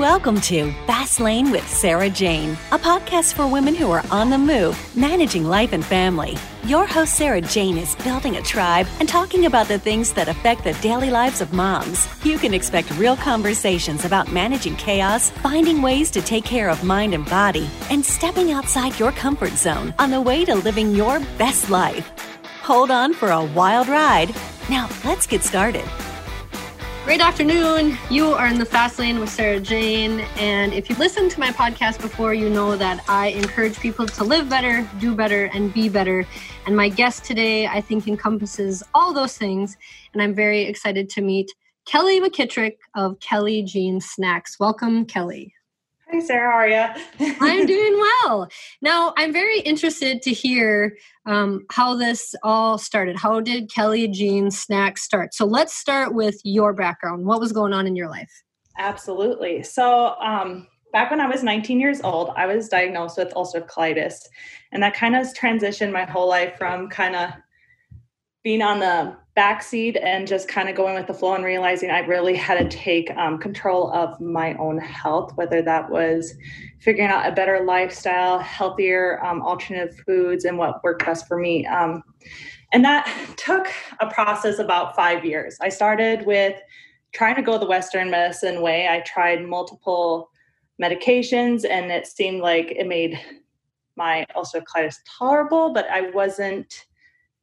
Welcome to Fast Lane with Sarah Jane, a podcast for women who are on the move, managing life and family. Your host, Sarah Jane, is building a tribe and talking about the things that affect the daily lives of moms. You can expect real conversations about managing chaos, finding ways to take care of mind and body, and stepping outside your comfort zone on the way to living your best life. Hold on for a wild ride. Now, let's get started. Great afternoon. You are in the fast lane with Sarah Jane. And if you've listened to my podcast before, you know that I encourage people to live better, do better, and be better. And my guest today, I think, encompasses all those things. And I'm very excited to meet Kelly McKittrick of Kelly Jean Snacks. Welcome, Kelly. Hi, Sarah. How are you? I'm doing well. Now, I'm very interested to hear um, how this all started. How did Kelly Jean Snacks start? So let's start with your background. What was going on in your life? Absolutely. So, um, back when I was 19 years old, I was diagnosed with ulcerative colitis. And that kind of transitioned my whole life from kind of being on the backseat and just kind of going with the flow and realizing I really had to take um, control of my own health, whether that was figuring out a better lifestyle, healthier um, alternative foods, and what worked best for me. Um, and that took a process about five years. I started with trying to go the Western medicine way. I tried multiple medications, and it seemed like it made my ulcerative colitis tolerable, but I wasn't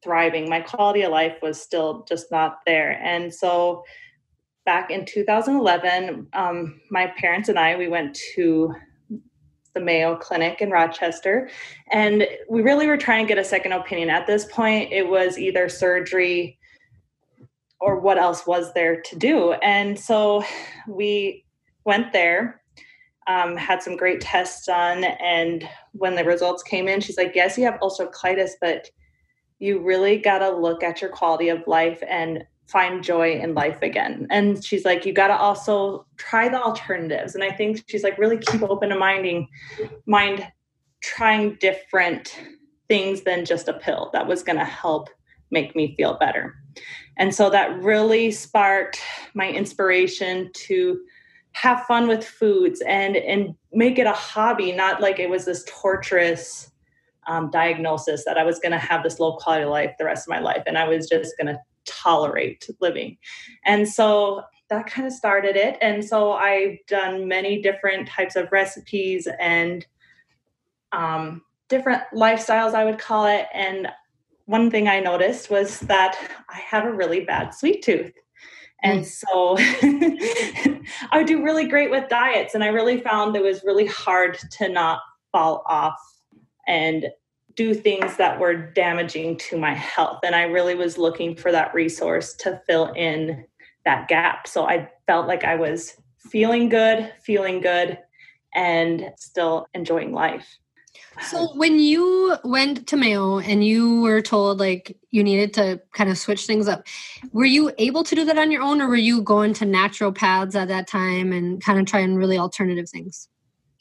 thriving. My quality of life was still just not there. And so back in 2011, um, my parents and I, we went to the Mayo Clinic in Rochester, and we really were trying to get a second opinion. At this point, it was either surgery or what else was there to do. And so we went there, um, had some great tests done, and when the results came in, she's like, Yes, you have ulcerative colitis, but you really got to look at your quality of life and find joy in life again. And she's like, you got to also try the alternatives. And I think she's like, really keep open to minding, mind trying different things than just a pill that was going to help make me feel better. And so that really sparked my inspiration to have fun with foods and and make it a hobby, not like it was this torturous um, diagnosis that I was going to have this low quality life the rest of my life, and I was just going to tolerate living. And so that kind of started it. And so I've done many different types of recipes and um, different lifestyles, I would call it. And one thing I noticed was that I have a really bad sweet tooth. And mm. so I do really great with diets. And I really found it was really hard to not fall off and do things that were damaging to my health. And I really was looking for that resource to fill in that gap. So I felt like I was feeling good, feeling good, and still enjoying life. So when you went to Mayo and you were told like you needed to kind of switch things up, were you able to do that on your own or were you going to naturopaths at that time and kind of trying really alternative things?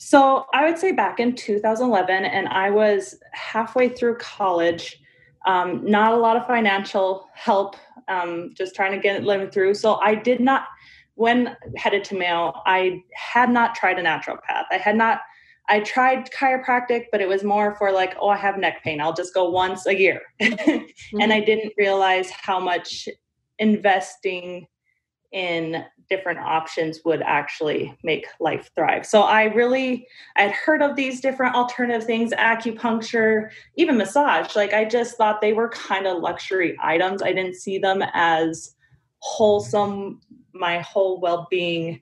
So I would say back in 2011, and I was halfway through college, um, not a lot of financial help, um, just trying to get living through. So I did not, when headed to Mayo, I had not tried a naturopath. I had not, I tried chiropractic, but it was more for like, oh, I have neck pain. I'll just go once a year. mm-hmm. And I didn't realize how much investing in different options would actually make life thrive. So I really I'd heard of these different alternative things, acupuncture, even massage. Like I just thought they were kind of luxury items. I didn't see them as wholesome my whole well-being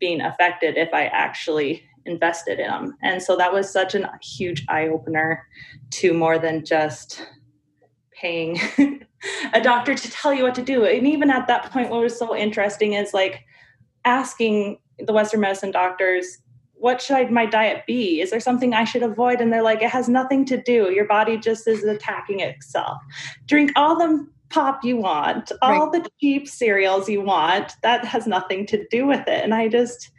being affected if I actually invested in them. And so that was such a huge eye opener to more than just paying a doctor to tell you what to do. And even at that point, what was so interesting is like asking the Western medicine doctors, what should my diet be? Is there something I should avoid? And they're like, it has nothing to do. Your body just is attacking itself. Drink all the pop you want, all right. the cheap cereals you want. That has nothing to do with it. And I just,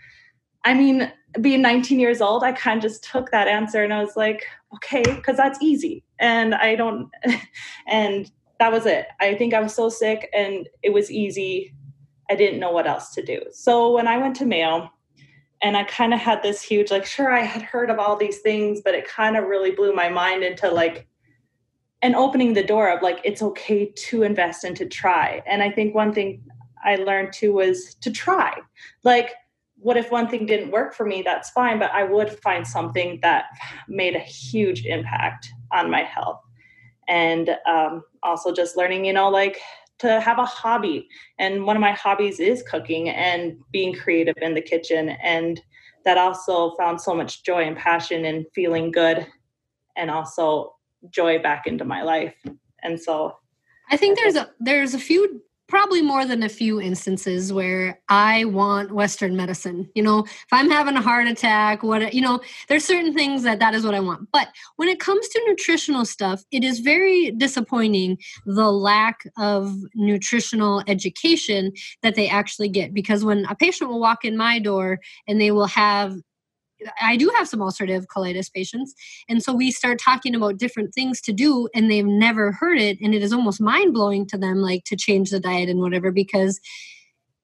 I mean, being 19 years old, I kind of just took that answer and I was like, okay, because that's easy. And I don't, and that was it. I think I was so sick and it was easy. I didn't know what else to do. So when I went to Mayo, and I kind of had this huge, like, sure, I had heard of all these things, but it kind of really blew my mind into like, and opening the door of like, it's okay to invest and to try. And I think one thing I learned too was to try. Like, what if one thing didn't work for me? That's fine, but I would find something that made a huge impact on my health. And um, also just learning, you know, like to have a hobby. And one of my hobbies is cooking and being creative in the kitchen. And that also found so much joy and passion and feeling good and also joy back into my life. And so I think there's a there's a few probably more than a few instances where I want Western medicine. You know, if I'm having a heart attack, what, you know, there's certain things that that is what I want. But when it comes to nutritional stuff, it is very disappointing the lack of nutritional education that they actually get. Because when a patient will walk in my door and they will have I do have some ulcerative colitis patients. And so we start talking about different things to do, and they've never heard it. And it is almost mind blowing to them, like to change the diet and whatever, because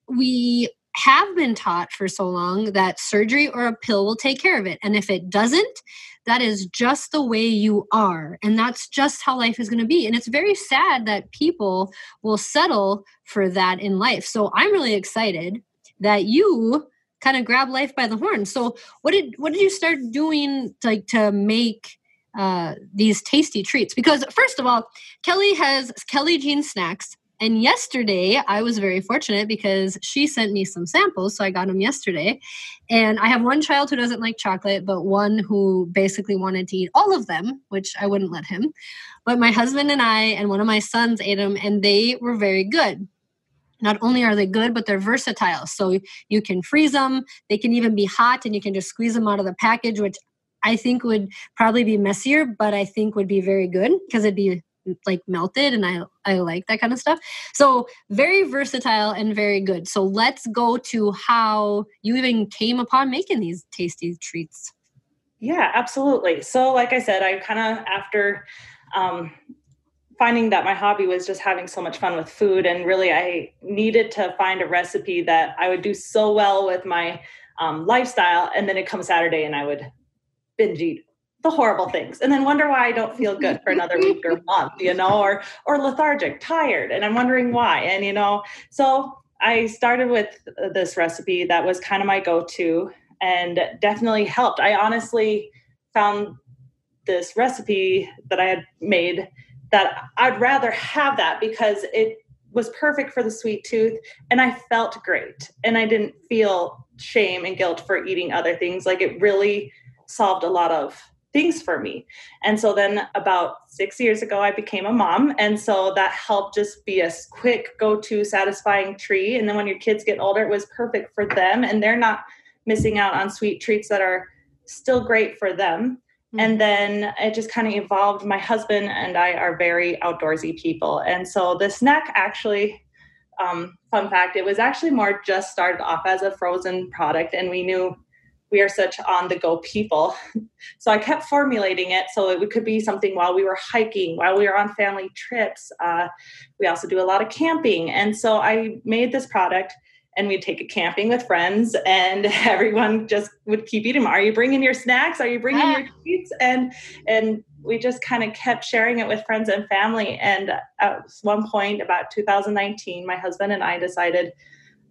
we have been taught for so long that surgery or a pill will take care of it. And if it doesn't, that is just the way you are. And that's just how life is going to be. And it's very sad that people will settle for that in life. So I'm really excited that you kind of grab life by the horn. So what did what did you start doing to, like to make uh, these tasty treats? Because first of all, Kelly has Kelly Jean Snacks. And yesterday, I was very fortunate because she sent me some samples. So I got them yesterday. And I have one child who doesn't like chocolate, but one who basically wanted to eat all of them, which I wouldn't let him. But my husband and I and one of my sons ate them, and they were very good not only are they good but they're versatile. So you can freeze them they can even be hot and you can just squeeze them out of the package which i think would probably be messier but i think would be very good because it'd be like melted and i i like that kind of stuff. So very versatile and very good. So let's go to how you even came upon making these tasty treats. Yeah absolutely. So like i said i kind of after um, finding that my hobby was just having so much fun with food and really i needed to find a recipe that i would do so well with my um, lifestyle and then it comes saturday and i would binge eat the horrible things and then wonder why i don't feel good for another week or month you know or or lethargic tired and i'm wondering why and you know so i started with this recipe that was kind of my go-to and definitely helped. I honestly found this recipe that i had made that I'd rather have that because it was perfect for the sweet tooth and I felt great and I didn't feel shame and guilt for eating other things. Like it really solved a lot of things for me. And so then about six years ago, I became a mom. And so that helped just be a quick go to satisfying treat. And then when your kids get older, it was perfect for them and they're not missing out on sweet treats that are still great for them. And mm-hmm. then it just kind of evolved. My husband and I are very outdoorsy people. And so this snack actually, um, fun fact, it was actually more just started off as a frozen product. And we knew we are such on the go people. so I kept formulating it so it could be something while we were hiking, while we were on family trips. Uh, we also do a lot of camping. And so I made this product and we'd take it camping with friends and everyone just would keep eating. Are you bringing your snacks? Are you bringing your treats? And and we just kind of kept sharing it with friends and family. And at one point about 2019 my husband and i decided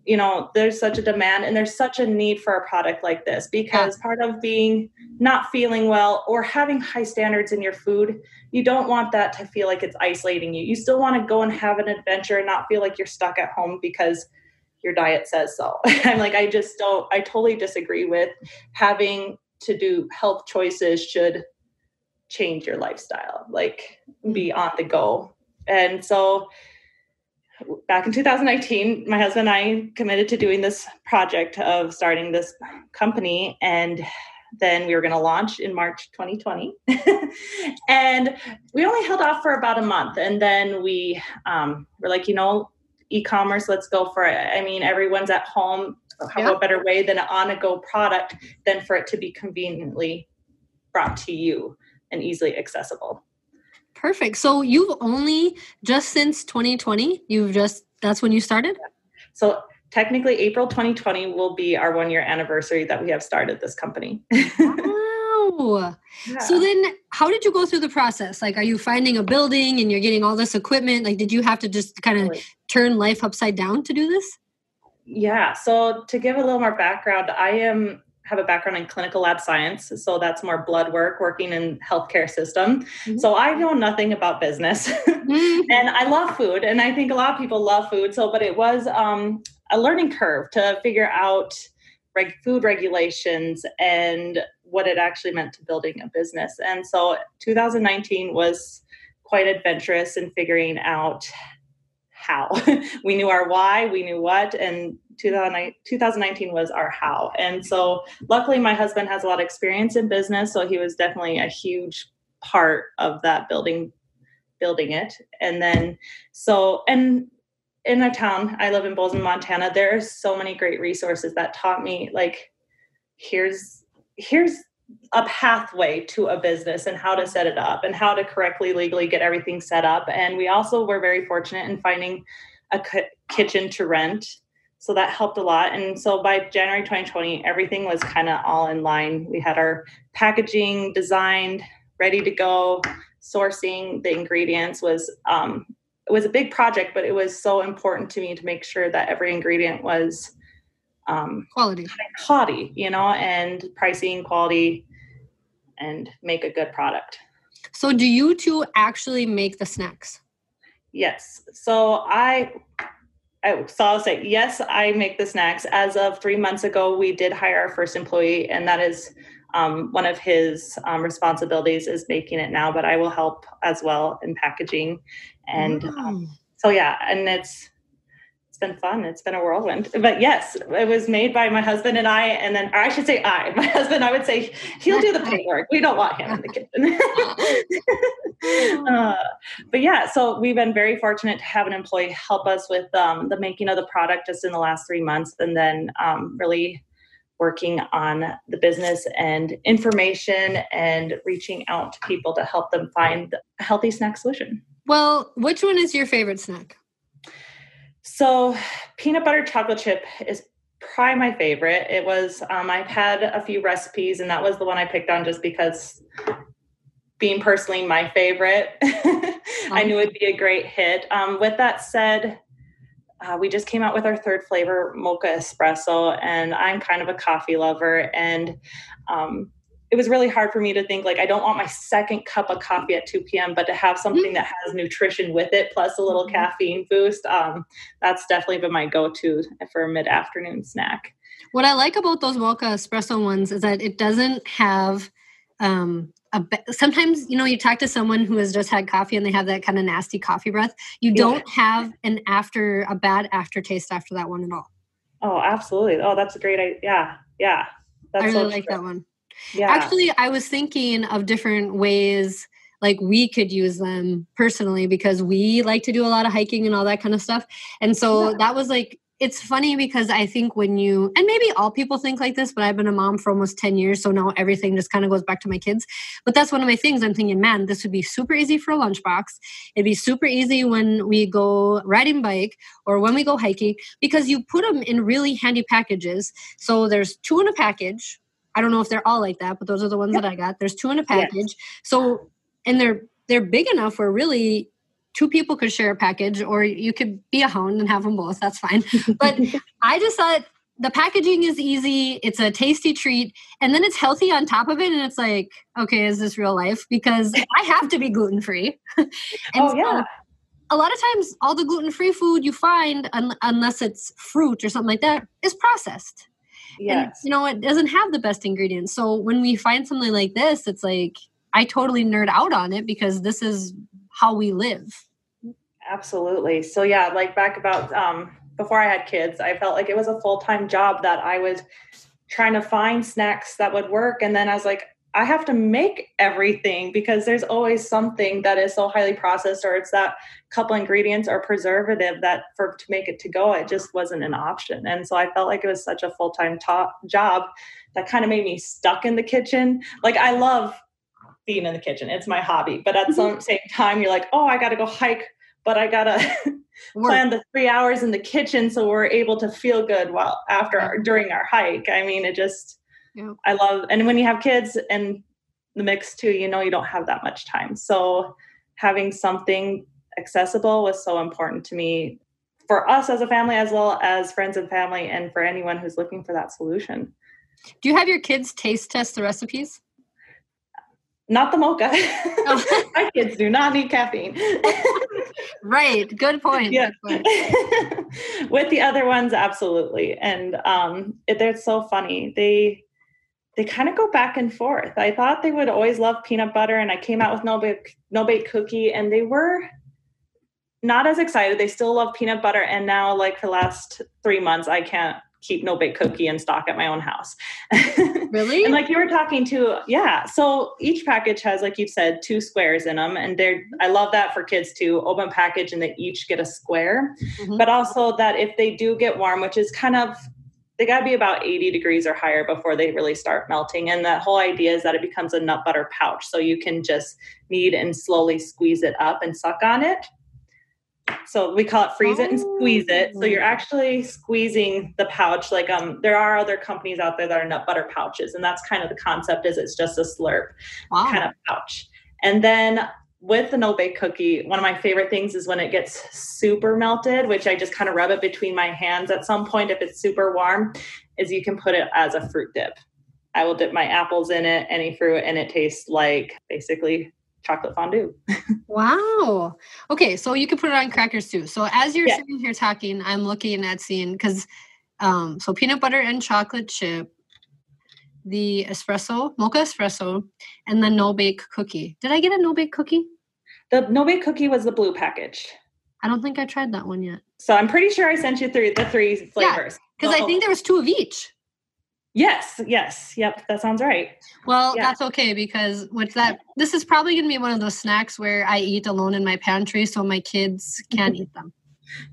you know there's such a demand and there's such a need for a product like this because part of being not feeling well or having high standards in your food you don't want that to feel like it's isolating you. You still want to go and have an adventure and not feel like you're stuck at home because your diet says so. I'm like, I just don't, I totally disagree with having to do health choices should change your lifestyle, like be mm-hmm. on the go. And so back in 2019, my husband and I committed to doing this project of starting this company. And then we were going to launch in March 2020. and we only held off for about a month. And then we um, were like, you know, e-commerce let's go for it. I mean everyone's at home how yeah. a better way than an on-a-go product than for it to be conveniently brought to you and easily accessible. Perfect. So you've only just since 2020 you've just that's when you started? So technically April 2020 will be our one year anniversary that we have started this company. Ah, Yeah. So then how did you go through the process? Like are you finding a building and you're getting all this equipment? Like did you have to just kind of turn life upside down to do this? Yeah. So to give a little more background, I am have a background in clinical lab science so that's more blood work working in healthcare system mm-hmm. so i know nothing about business mm-hmm. and i love food and i think a lot of people love food so but it was um, a learning curve to figure out reg- food regulations and what it actually meant to building a business and so 2019 was quite adventurous in figuring out how. we knew our why, we knew what, and 2019 was our how. And so, luckily, my husband has a lot of experience in business, so he was definitely a huge part of that building building it and then so and in a town i live in bozeman montana there are so many great resources that taught me like here's here's a pathway to a business and how to set it up and how to correctly legally get everything set up. And we also were very fortunate in finding a kitchen to rent. So that helped a lot. And so by January 2020, everything was kind of all in line. We had our packaging designed, ready to go. Sourcing the ingredients was um, it was a big project, but it was so important to me to make sure that every ingredient was um, quality, quality, you know, and pricing, quality, and make a good product. So, do you two actually make the snacks? Yes. So I, I so I'll say yes. I make the snacks. As of three months ago, we did hire our first employee, and that is um, one of his um, responsibilities is making it now. But I will help as well in packaging, and um, so yeah, and it's been fun. It's been a whirlwind. But yes, it was made by my husband and I, and then, or I should say I, my husband, I would say he'll do the paintwork. We don't want him in the kitchen. uh, but yeah, so we've been very fortunate to have an employee help us with um, the making of the product just in the last three months, and then um, really working on the business and information and reaching out to people to help them find a healthy snack solution. Well, which one is your favorite snack? So, peanut butter chocolate chip is probably my favorite. It was, um, I've had a few recipes, and that was the one I picked on just because being personally my favorite, I knew it'd be a great hit. Um, with that said, uh, we just came out with our third flavor, mocha espresso, and I'm kind of a coffee lover. And um, it was really hard for me to think like I don't want my second cup of coffee at 2 p.m. but to have something mm-hmm. that has nutrition with it plus a little mm-hmm. caffeine boost um, that's definitely been my go-to for a mid-afternoon snack what I like about those mocha espresso ones is that it doesn't have um, a sometimes you know you talk to someone who has just had coffee and they have that kind of nasty coffee breath you don't have an after a bad aftertaste after that one at all oh absolutely oh that's a great idea yeah yeah that's i really so like true. that one yeah. Actually, I was thinking of different ways like we could use them personally because we like to do a lot of hiking and all that kind of stuff. And so yeah. that was like it's funny because I think when you, and maybe all people think like this, but I've been a mom for almost 10 years. So now everything just kind of goes back to my kids. But that's one of my things. I'm thinking, man, this would be super easy for a lunchbox. It'd be super easy when we go riding bike or when we go hiking because you put them in really handy packages. So there's two in a package I don't know if they're all like that, but those are the ones that I got. There's two in a package. Yes. So and they're they're big enough where really two people could share a package or you could be a hound and have them both. That's fine. But I just thought the packaging is easy, it's a tasty treat, and then it's healthy on top of it and it's like, okay, is this real life? Because I have to be gluten free. oh yeah. A lot of times all the gluten-free food you find un- unless it's fruit or something like that is processed Yes. And, you know, it doesn't have the best ingredients. So when we find something like this, it's like I totally nerd out on it because this is how we live. Absolutely. So yeah, like back about um before I had kids, I felt like it was a full-time job that I was trying to find snacks that would work and then I was like I have to make everything because there's always something that is so highly processed or it's that couple ingredients or preservative that for to make it to go it just wasn't an option. And so I felt like it was such a full-time top job that kind of made me stuck in the kitchen. Like I love being in the kitchen. It's my hobby, but at mm-hmm. some same time you're like, "Oh, I got to go hike, but I got to plan the three hours in the kitchen so we're able to feel good while after our, during our hike. I mean, it just yeah. I love and when you have kids and the mix too, you know you don't have that much time. So having something accessible was so important to me for us as a family as well as friends and family and for anyone who's looking for that solution. Do you have your kids taste test the recipes? Not the mocha. Oh. My kids do not need caffeine. right. Good point. Yeah. Good point. With the other ones, absolutely. And um, it, they're so funny. They they kind of go back and forth. I thought they would always love peanut butter, and I came out with no bake no bake cookie, and they were not as excited. They still love peanut butter, and now like for the last three months, I can't keep no bake cookie in stock at my own house. Really? and like you were talking to, yeah. So each package has, like you said, two squares in them, and they're. I love that for kids too. Open package, and they each get a square. Mm-hmm. But also that if they do get warm, which is kind of they got to be about 80 degrees or higher before they really start melting. And the whole idea is that it becomes a nut butter pouch. So you can just knead and slowly squeeze it up and suck on it. So we call it freeze it and squeeze it. So you're oh. actually squeezing the pouch. Like um, there are other companies out there that are nut butter pouches, and that's kind of the concept. Is it's just a slurp wow. kind of pouch. And then with the no bake cookie, one of my favorite things is when it gets super melted, which I just kind of rub it between my hands at some point if it's super warm, is you can put it as a fruit dip. I will dip my apples in it, any fruit, and it tastes like basically chocolate fondue. wow. Okay, so you can put it on crackers too. So as you're yeah. sitting here talking, I'm looking at seeing because um, so peanut butter and chocolate chip, the espresso, mocha espresso, and the no bake cookie. Did I get a no bake cookie? The no bake cookie was the blue package. I don't think I tried that one yet. So I'm pretty sure I sent you three the three flavors. Because I oh. think there was two of each. Yes, yes, yep, that sounds right. Well, yeah. that's okay because with that, this is probably going to be one of those snacks where I eat alone in my pantry, so my kids can't eat them.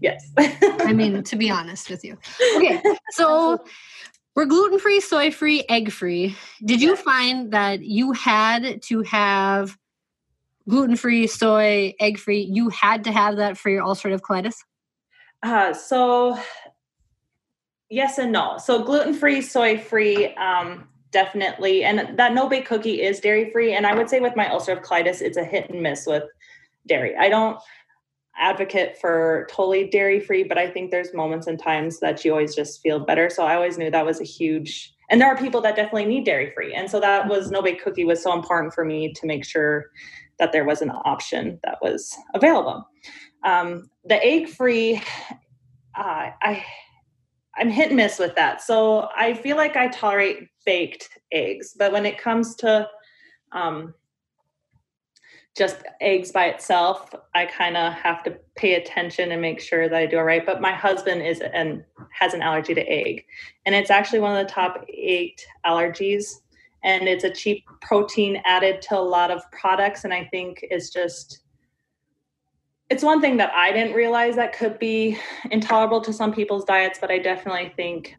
Yes. I mean, to be honest with you. Okay, so we're gluten free, soy free, egg free. Did you find that you had to have gluten free, soy, egg free? You had to have that for your ulcerative colitis? Uh, so yes and no. So gluten free, soy free, um, definitely. And that no bake cookie is dairy free. And I would say with my ulcerative colitis, it's a hit and miss with dairy. I don't advocate for totally dairy free, but I think there's moments and times that you always just feel better. So I always knew that was a huge and there are people that definitely need dairy free. And so that was no bake cookie was so important for me to make sure that there was an option that was available. Um, the egg free, uh, I I'm hit and miss with that. So I feel like I tolerate baked eggs, but when it comes to um, just eggs by itself, I kind of have to pay attention and make sure that I do it right. But my husband is and has an allergy to egg, and it's actually one of the top eight allergies. And it's a cheap protein added to a lot of products, and I think it's just it's one thing that I didn't realize that could be intolerable to some people's diets, but I definitely think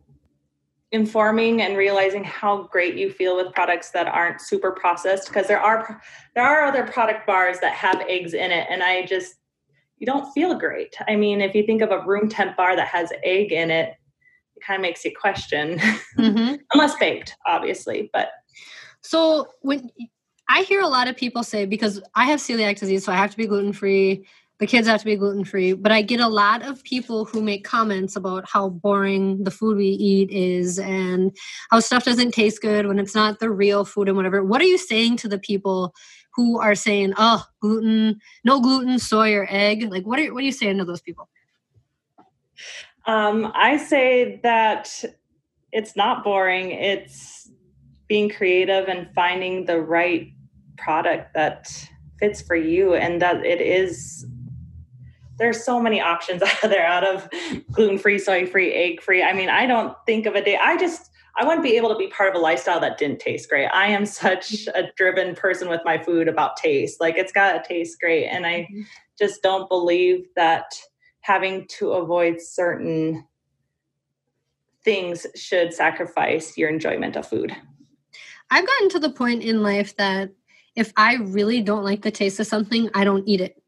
informing and realizing how great you feel with products that aren't super processed because there are there are other product bars that have eggs in it and I just you don't feel great. I mean, if you think of a room temp bar that has egg in it, it kind of makes you question mm-hmm. unless baked, obviously, but so when I hear a lot of people say because I have celiac disease, so I have to be gluten free the kids have to be gluten free. But I get a lot of people who make comments about how boring the food we eat is and how stuff doesn't taste good when it's not the real food and whatever. What are you saying to the people who are saying, "Oh, gluten, no gluten, soy or egg"? Like, what are what are you saying to those people? Um, I say that it's not boring. It's being creative and finding the right product that fits for you and that it is there's so many options out there out of gluten free, soy free, egg free. I mean, I don't think of a day. I just I wouldn't be able to be part of a lifestyle that didn't taste great. I am such a driven person with my food about taste. Like it's got to taste great, and I mm-hmm. just don't believe that having to avoid certain things should sacrifice your enjoyment of food. I've gotten to the point in life that if I really don't like the taste of something, I don't eat it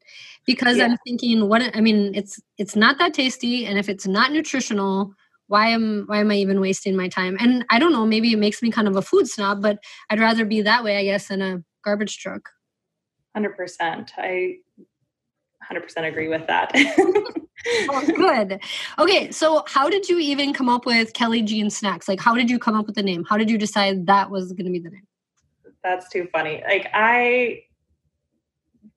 because yeah. I'm thinking, what I mean, it's it's not that tasty, and if it's not nutritional, why am why am I even wasting my time? And I don't know, maybe it makes me kind of a food snob, but I'd rather be that way, I guess, than a garbage truck. Hundred percent. I hundred percent agree with that. oh, good. Okay, so how did you even come up with Kelly Jean Snacks? Like, how did you come up with the name? How did you decide that was going to be the name? That's too funny. Like, I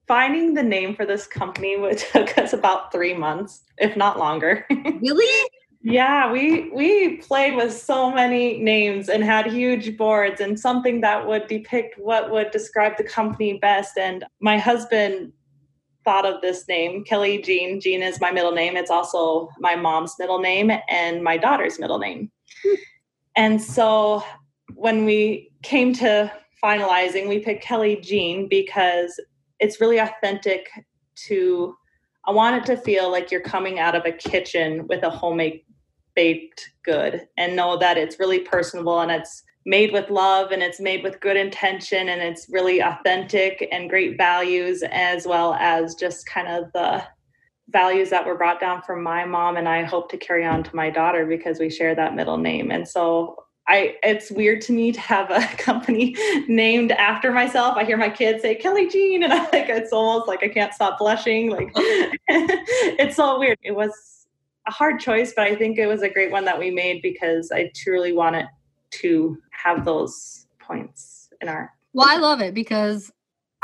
finding the name for this company would took us about three months, if not longer. really? Yeah, we we played with so many names and had huge boards and something that would depict what would describe the company best. And my husband thought of this name, Kelly Jean. Jean is my middle name. It's also my mom's middle name and my daughter's middle name. Hmm. and so when we came to finalizing, we picked Kelly Jean because it's really authentic to I want it to feel like you're coming out of a kitchen with a homemade baked good and know that it's really personable and it's made with love and it's made with good intention and it's really authentic and great values as well as just kind of the values that were brought down from my mom and I hope to carry on to my daughter because we share that middle name. And so I it's weird to me to have a company named after myself. I hear my kids say Kelly Jean and I like it's almost like I can't stop blushing. Like it's so weird. It was a hard choice, but I think it was a great one that we made because I truly wanted to have those points in our well i love it because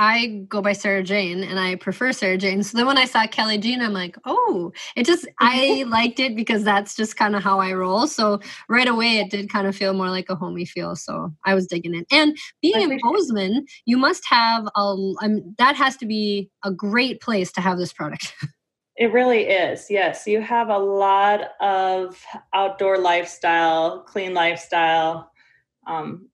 I go by Sarah Jane and I prefer Sarah Jane. So then when I saw Kelly Jean, I'm like, oh, it just, I liked it because that's just kind of how I roll. So right away, it did kind of feel more like a homey feel. So I was digging it. And being in Bozeman, you must have a, um, that has to be a great place to have this product. It really is. Yes. You have a lot of outdoor lifestyle, clean lifestyle um,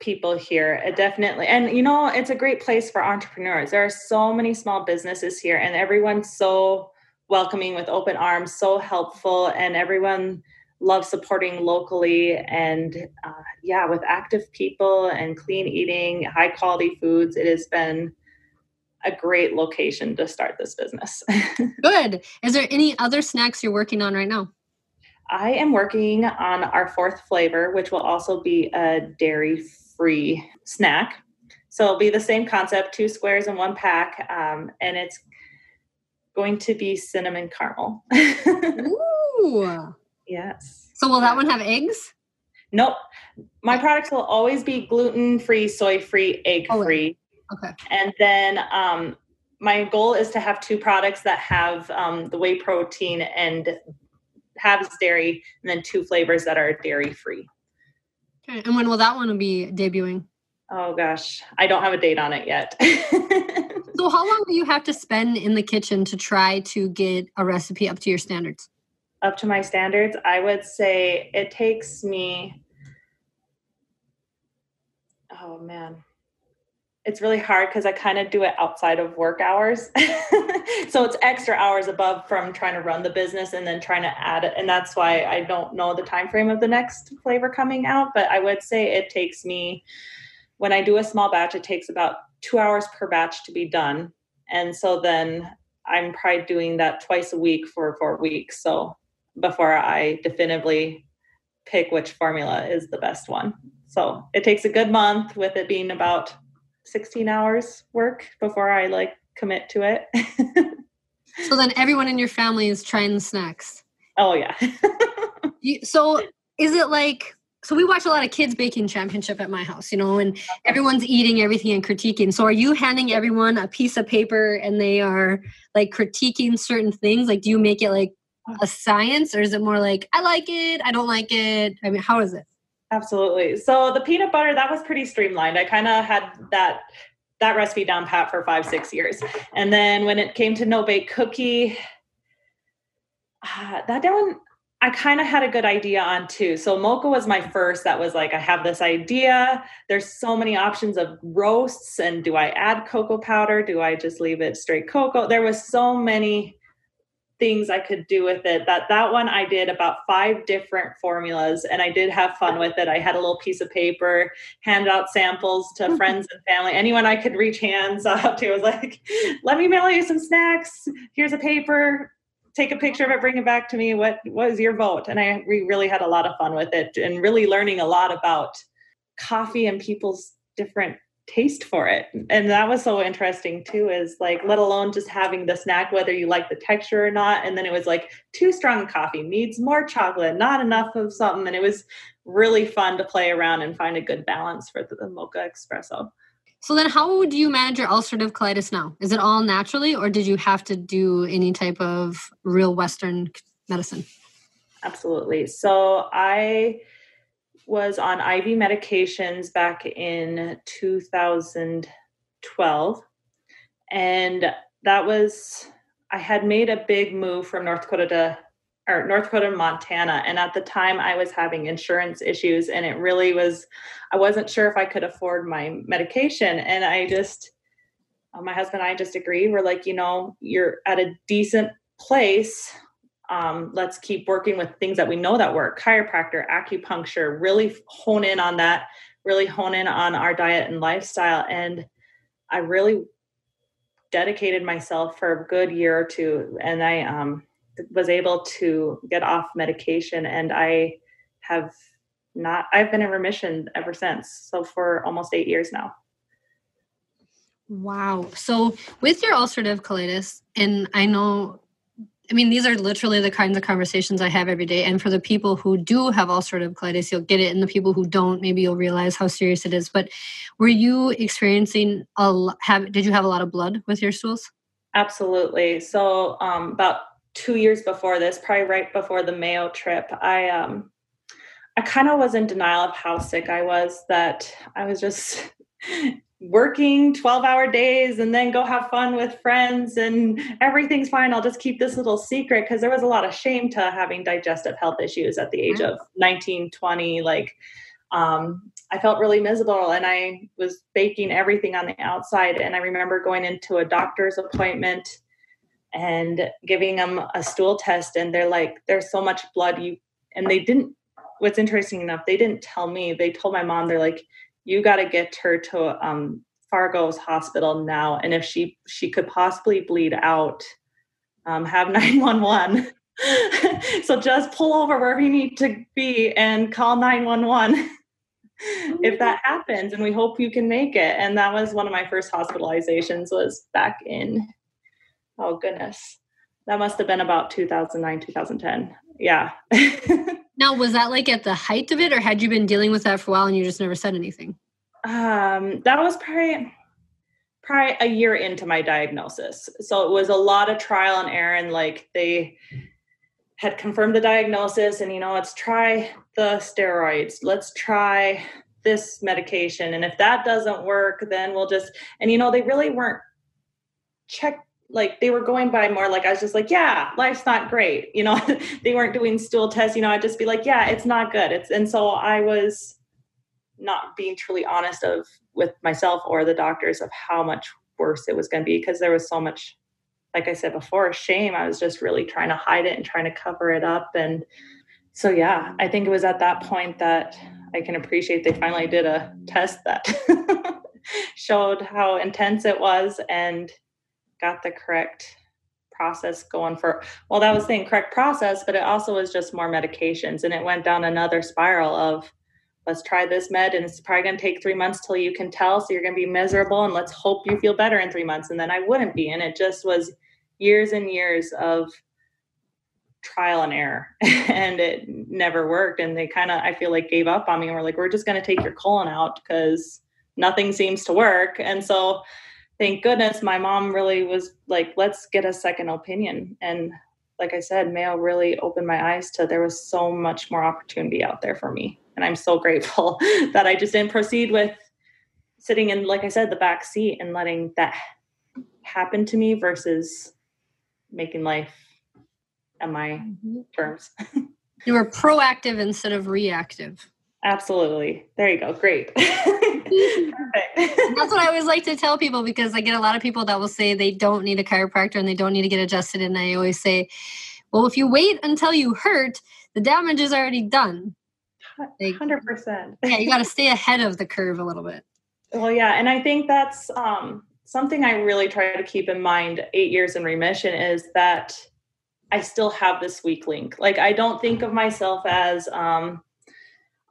people here. It definitely, and you know, it's a great place for entrepreneurs. There are so many small businesses here, and everyone's so welcoming with open arms, so helpful, and everyone loves supporting locally. And uh, yeah, with active people and clean eating, high quality foods, it has been a great location to start this business. Good. Is there any other snacks you're working on right now? I am working on our fourth flavor, which will also be a dairy free snack. So it'll be the same concept two squares in one pack, um, and it's going to be cinnamon caramel. Ooh. Yes. So will that one have eggs? Nope. My products will always be gluten free, soy free, egg free. Okay. And then um, my goal is to have two products that have um, the whey protein and has dairy, and then two flavors that are dairy free. Okay. And when will that one be debuting? Oh gosh, I don't have a date on it yet. so, how long do you have to spend in the kitchen to try to get a recipe up to your standards? Up to my standards, I would say it takes me. Oh man, it's really hard because I kind of do it outside of work hours. so it's extra hours above from trying to run the business and then trying to add it. And that's why I don't know the time frame of the next flavor coming out. But I would say it takes me when I do a small batch, it takes about two hours per batch to be done. And so then I'm probably doing that twice a week for four weeks. So before I definitively pick which formula is the best one. So it takes a good month with it being about 16 hours work before I like commit to it. so then everyone in your family is trying the snacks. Oh yeah. you, so is it like so we watch a lot of kids baking championship at my house, you know, and everyone's eating everything and critiquing. So are you handing everyone a piece of paper and they are like critiquing certain things? Like do you make it like a science or is it more like I like it, I don't like it? I mean, how is it? Absolutely. So the peanut butter that was pretty streamlined. I kind of had that that recipe down pat for five six years, and then when it came to no bake cookie, uh, that one I kind of had a good idea on too. So mocha was my first. That was like I have this idea. There's so many options of roasts, and do I add cocoa powder? Do I just leave it straight cocoa? There was so many things I could do with it. That that one I did about five different formulas and I did have fun with it. I had a little piece of paper, hand out samples to mm-hmm. friends and family. Anyone I could reach hands out to was like, let me mail you some snacks. Here's a paper. Take a picture of it, bring it back to me. What was your vote? And I we really had a lot of fun with it and really learning a lot about coffee and people's different taste for it. And that was so interesting too is like let alone just having the snack whether you like the texture or not. And then it was like too strong coffee needs more chocolate not enough of something. And it was really fun to play around and find a good balance for the, the mocha espresso. So then how do you manage your ulcerative colitis now? Is it all naturally or did you have to do any type of real western medicine? Absolutely. So i was on IV medications back in 2012. And that was, I had made a big move from North Dakota to, or North Dakota Montana. And at the time I was having insurance issues and it really was, I wasn't sure if I could afford my medication. And I just, uh, my husband and I just agreed. We're like, you know, you're at a decent place um, let's keep working with things that we know that work. Chiropractor acupuncture really hone in on that really hone in on our diet and lifestyle. And i really dedicated myself for a good year or two and i um, was able to get off medication. And i have not i've been in remission ever since. So for almost eight years now. Wow. So with your ulcerative colitis and i know I mean, these are literally the kinds of conversations I have every day. And for the people who do have ulcerative colitis, you'll get it. And the people who don't, maybe you'll realize how serious it is. But were you experiencing a have? Did you have a lot of blood with your stools? Absolutely. So um, about two years before this, probably right before the Mayo trip, I um, I kind of was in denial of how sick I was. That I was just working 12 hour days and then go have fun with friends and everything's fine. I'll just keep this little secret because there was a lot of shame to having digestive health issues at the age of 19, 20. Like, um, I felt really miserable and I was baking everything on the outside. And I remember going into a doctor's appointment and giving them a stool test. And they're like, there's so much blood. You, and they didn't, what's interesting enough, they didn't tell me, they told my mom, they're like, you got to get her to um, Fargo's hospital now. And if she she could possibly bleed out, um, have 911. so just pull over wherever you need to be and call 911 if that happens and we hope you can make it and that was one of my first hospitalizations was back in oh goodness that must have been about 2009 2010 yeah Now, was that like at the height of it, or had you been dealing with that for a while and you just never said anything? Um, that was probably probably a year into my diagnosis. So it was a lot of trial and error, and like they had confirmed the diagnosis, and you know, let's try the steroids, let's try this medication, and if that doesn't work, then we'll just and you know, they really weren't check like they were going by more like I was just like, yeah, life's not great. You know, they weren't doing stool tests. You know, I'd just be like, yeah, it's not good. It's and so I was not being truly honest of with myself or the doctors of how much worse it was going to be because there was so much, like I said before, shame. I was just really trying to hide it and trying to cover it up. And so yeah, I think it was at that point that I can appreciate they finally did a test that showed how intense it was and got the correct process going for well that was the incorrect process but it also was just more medications and it went down another spiral of let's try this med and it's probably going to take three months till you can tell so you're going to be miserable and let's hope you feel better in three months and then i wouldn't be and it just was years and years of trial and error and it never worked and they kind of i feel like gave up on me and were like we're just going to take your colon out because nothing seems to work and so thank goodness my mom really was like, let's get a second opinion. And like I said, Mayo really opened my eyes to there was so much more opportunity out there for me. And I'm so grateful that I just didn't proceed with sitting in, like I said, the back seat and letting that happen to me versus making life on my mm-hmm. terms. you were proactive instead of reactive. Absolutely. There you go. Great. That's what I always like to tell people because I get a lot of people that will say they don't need a chiropractor and they don't need to get adjusted. And I always say, well, if you wait until you hurt, the damage is already done. Like, 100%. yeah, you got to stay ahead of the curve a little bit. Well, yeah. And I think that's um, something I really try to keep in mind eight years in remission is that I still have this weak link. Like, I don't think of myself as, um,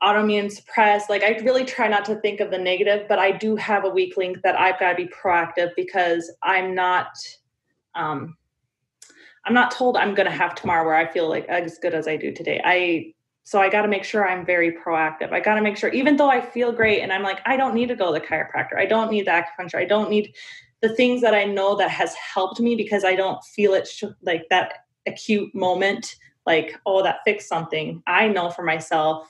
autoimmune suppressed. Like I really try not to think of the negative, but I do have a weak link that I've got to be proactive because I'm not um I'm not told I'm going to have tomorrow where I feel like as good as I do today. I so I got to make sure I'm very proactive. I got to make sure even though I feel great and I'm like I don't need to go to the chiropractor. I don't need the acupuncture. I don't need the things that I know that has helped me because I don't feel it sh- like that acute moment like oh that fixed something. I know for myself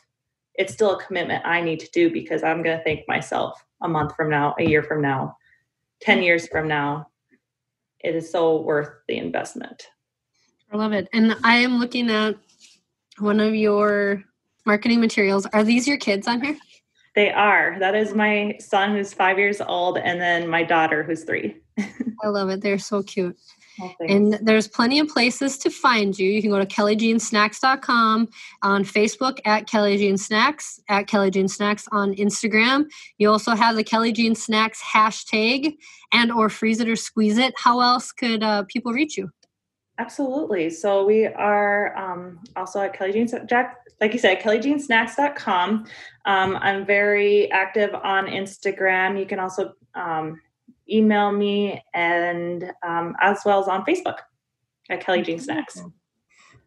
it's still a commitment I need to do because I'm going to thank myself a month from now, a year from now, 10 years from now. It is so worth the investment. I love it. And I am looking at one of your marketing materials. Are these your kids on here? They are. That is my son who's five years old, and then my daughter who's three. I love it. They're so cute. Oh, and there's plenty of places to find you. You can go to kellyjeansnacks.com on Facebook at Kelly Jean Snacks, at Kelly Jean Snacks on Instagram. You also have the Kelly Jean Snacks hashtag and or freeze it or squeeze it. How else could uh, people reach you? Absolutely. So we are um, also at Kelly Jean Jack, like you said, kellyjeansnacks.com. Um, I'm very active on Instagram. You can also um, email me and um, as well as on Facebook at Kelly Jean Snacks.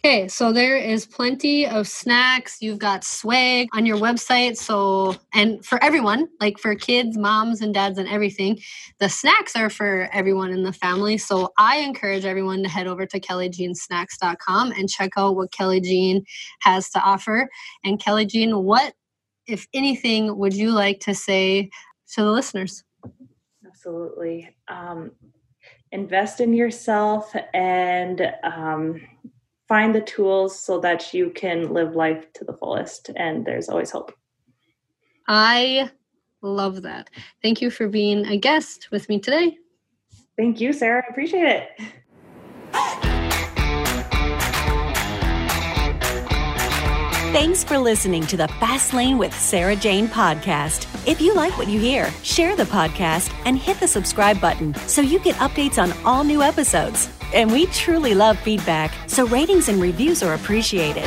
Okay, so there is plenty of snacks. You've got swag on your website. So, and for everyone, like for kids, moms, and dads, and everything, the snacks are for everyone in the family. So, I encourage everyone to head over to kellyjeansnacks.com and check out what Kelly Jean has to offer. And, Kelly Jean, what, if anything, would you like to say to the listeners? Absolutely. Um, invest in yourself and um, find the tools so that you can live life to the fullest. And there's always hope. I love that. Thank you for being a guest with me today. Thank you, Sarah. I appreciate it. Thanks for listening to the Fast Lane with Sarah Jane podcast. If you like what you hear, share the podcast and hit the subscribe button so you get updates on all new episodes. And we truly love feedback, so ratings and reviews are appreciated.